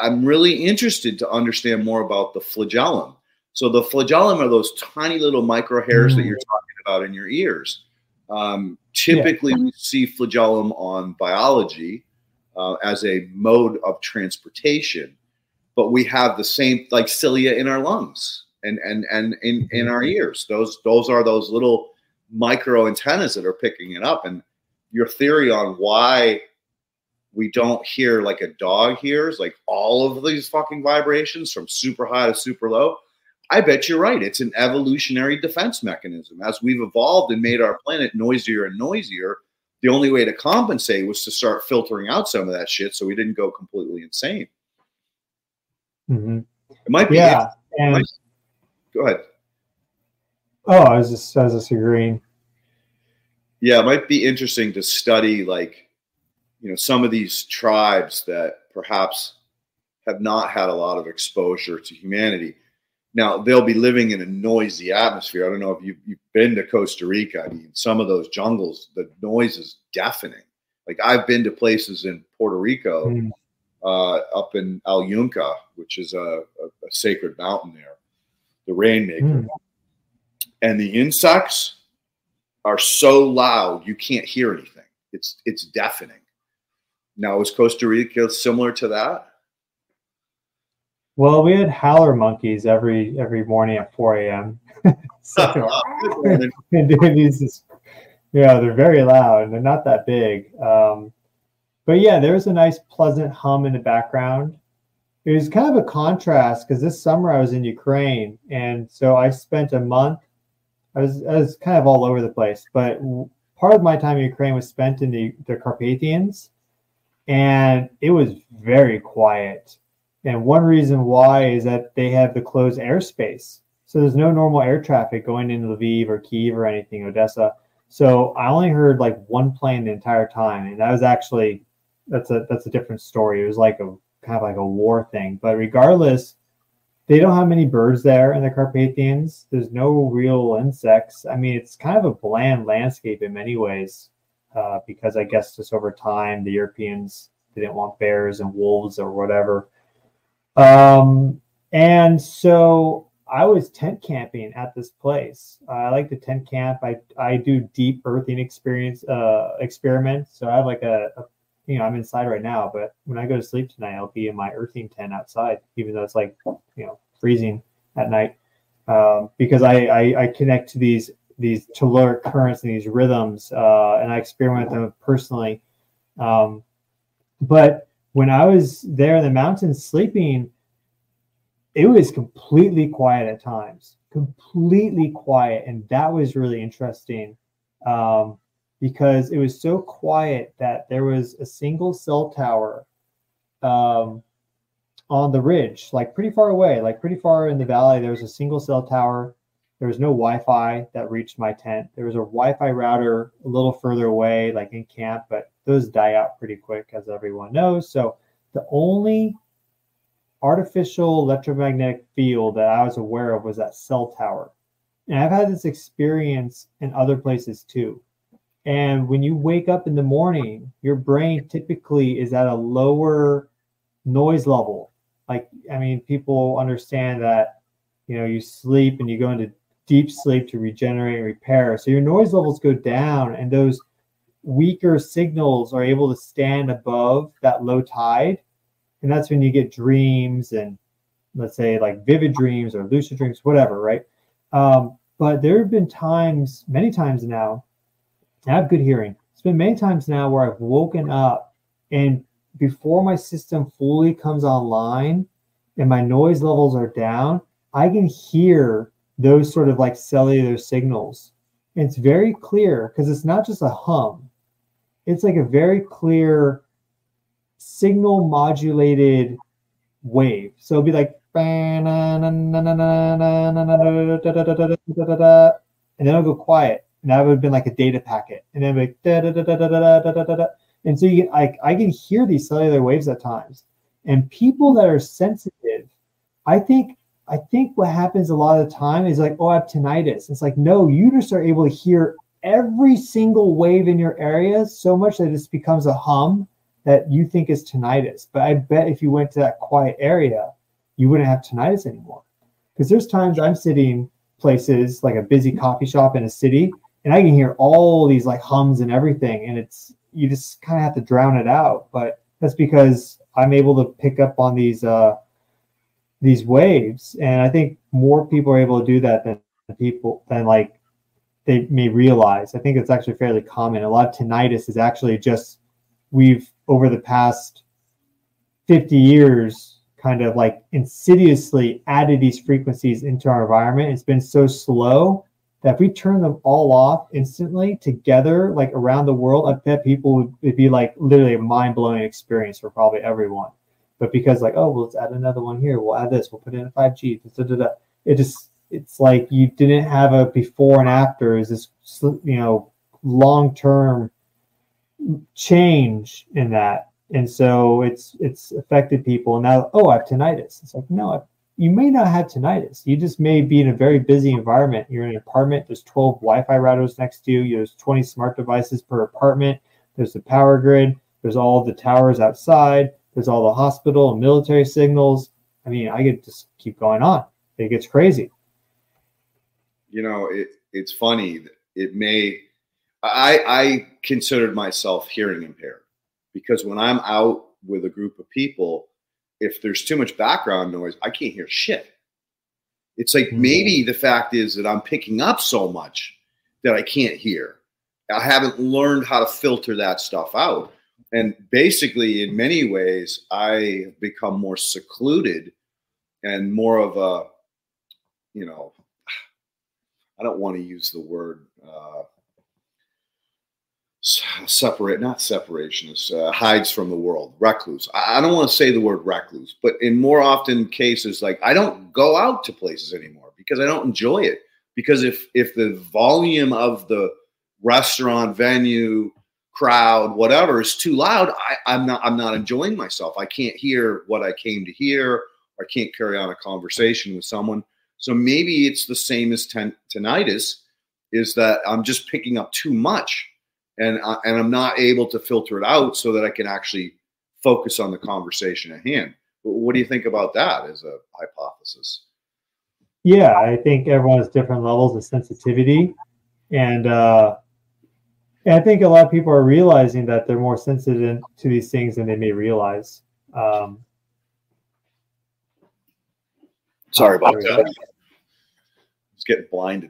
I'm really interested to understand more about the flagellum. So the flagellum are those tiny little micro hairs mm. that you're talking about in your ears. Um, typically, yeah. we see flagellum on biology uh, as a mode of transportation, but we have the same like cilia in our lungs and and and in in our mm-hmm. ears. Those those are those little micro antennas that are picking it up. And your theory on why we don't hear like a dog hears, like all of these fucking vibrations from super high to super low. I bet you're right. It's an evolutionary defense mechanism. As we've evolved and made our planet noisier and noisier, the only way to compensate was to start filtering out some of that shit so we didn't go completely insane. Mm-hmm. It might be. Yeah. And, might, go ahead. Oh, I was just I was just agreeing. Yeah, it might be interesting to study like you know some of these tribes that perhaps have not had a lot of exposure to humanity. Now they'll be living in a noisy atmosphere. I don't know if you've, you've been to costa rica. I mean some of those jungles the noise is deafening. Like i've been to places in puerto rico mm. uh, up in el yunque which is a, a, a sacred mountain there the rainmaker. Mm. and the insects are so loud you can't hear anything. It's it's deafening now, is Costa Rica similar to that? Well, we had howler monkeys every every morning at 4 a.m. so, these, yeah, they're very loud and they're not that big. Um, but yeah, there was a nice pleasant hum in the background. It was kind of a contrast because this summer I was in Ukraine, and so I spent a month. I was I was kind of all over the place, but part of my time in Ukraine was spent in the the Carpathians, and it was very quiet. And one reason why is that they have the closed airspace. So there's no normal air traffic going into Lviv or Kiev or anything, Odessa. So I only heard like one plane the entire time. And that was actually that's a that's a different story. It was like a kind of like a war thing. But regardless, they don't have many birds there in the Carpathians. There's no real insects. I mean, it's kind of a bland landscape in many ways uh, because I guess just over time the Europeans didn't want bears and wolves or whatever. Um, and so I was tent camping at this place. I like to tent camp. I I do deep earthing experience uh, experiments. So I have like a, a, you know I'm inside right now, but when I go to sleep tonight, I'll be in my earthing tent outside, even though it's like you know freezing at night, um, because I, I I connect to these these telluric currents and these rhythms, uh, and I experiment with them personally. Um, but when I was there in the mountains sleeping, it was completely quiet at times, completely quiet, and that was really interesting um, because it was so quiet that there was a single cell tower um, on the ridge, like pretty far away, like pretty far in the valley. There was a single cell tower there was no Wi-Fi that reached my tent. There was a Wi-Fi router a little further away, like in camp, but those die out pretty quick, as everyone knows. So the only artificial electromagnetic field that I was aware of was that cell tower. And I've had this experience in other places too. And when you wake up in the morning, your brain typically is at a lower noise level. Like, I mean, people understand that, you know, you sleep and you go into deep sleep to regenerate and repair. So your noise levels go down, and those weaker signals are able to stand above that low tide. And that's when you get dreams and let's say like vivid dreams or lucid dreams, whatever, right? Um, but there have been times, many times now, I have good hearing. It's been many times now where I've woken up and before my system fully comes online and my noise levels are down, I can hear those sort of like cellular signals. And it's very clear because it's not just a hum, it's like a very clear signal modulated wave. So it'll be like, and then it'll go quiet. And that would have been like a data packet. And then like, and so you can, I, I can hear these cellular waves at times. And people that are sensitive, I think I think what happens a lot of the time is like, oh, I have tinnitus. It's like, no, you just are able to hear every single wave in your area so much that it becomes a hum that you think is tinnitus. But I bet if you went to that quiet area, you wouldn't have tinnitus anymore. Because there's times I'm sitting places like a busy coffee shop in a city and I can hear all these like hums and everything. And it's, you just kind of have to drown it out. But that's because I'm able to pick up on these, uh, these waves. And I think more people are able to do that than people, than like they may realize. I think it's actually fairly common. A lot of tinnitus is actually just we've over the past 50 years kind of like insidiously added these frequencies into our environment. It's been so slow that if we turn them all off instantly together, like around the world, I bet people would it'd be like literally a mind blowing experience for probably everyone. But because like, oh, well, let's add another one here. We'll add this. We'll put in a 5G. Da, da, da, it just it's like you didn't have a before and after is this you know long term change in that. And so it's it's affected people. And now oh i have tinnitus. It's like no you may not have tinnitus. You just may be in a very busy environment. You're in an apartment. There's 12 wi-fi routers next to you. There's 20 smart devices per apartment. There's the power grid. There's all the towers outside there's all the hospital and military signals i mean i could just keep going on it gets crazy you know, it, it's funny. It may, I, I considered myself hearing impaired because when I'm out with a group of people, if there's too much background noise, I can't hear shit. It's like mm-hmm. maybe the fact is that I'm picking up so much that I can't hear. I haven't learned how to filter that stuff out. And basically, in many ways, I have become more secluded and more of a, you know, I don't want to use the word uh, separate, not separationist, uh, hides from the world, recluse. I, I don't want to say the word recluse, but in more often cases, like I don't go out to places anymore because I don't enjoy it. Because if if the volume of the restaurant, venue, crowd, whatever is too loud, I, I'm not I'm not enjoying myself. I can't hear what I came to hear. I can't carry on a conversation with someone so maybe it's the same as ten- tinnitus, is that I'm just picking up too much, and and I'm not able to filter it out so that I can actually focus on the conversation at hand. What do you think about that as a hypothesis? Yeah, I think everyone has different levels of sensitivity, and uh, I think a lot of people are realizing that they're more sensitive to these things than they may realize. Um, Sorry about that. It's getting blinded.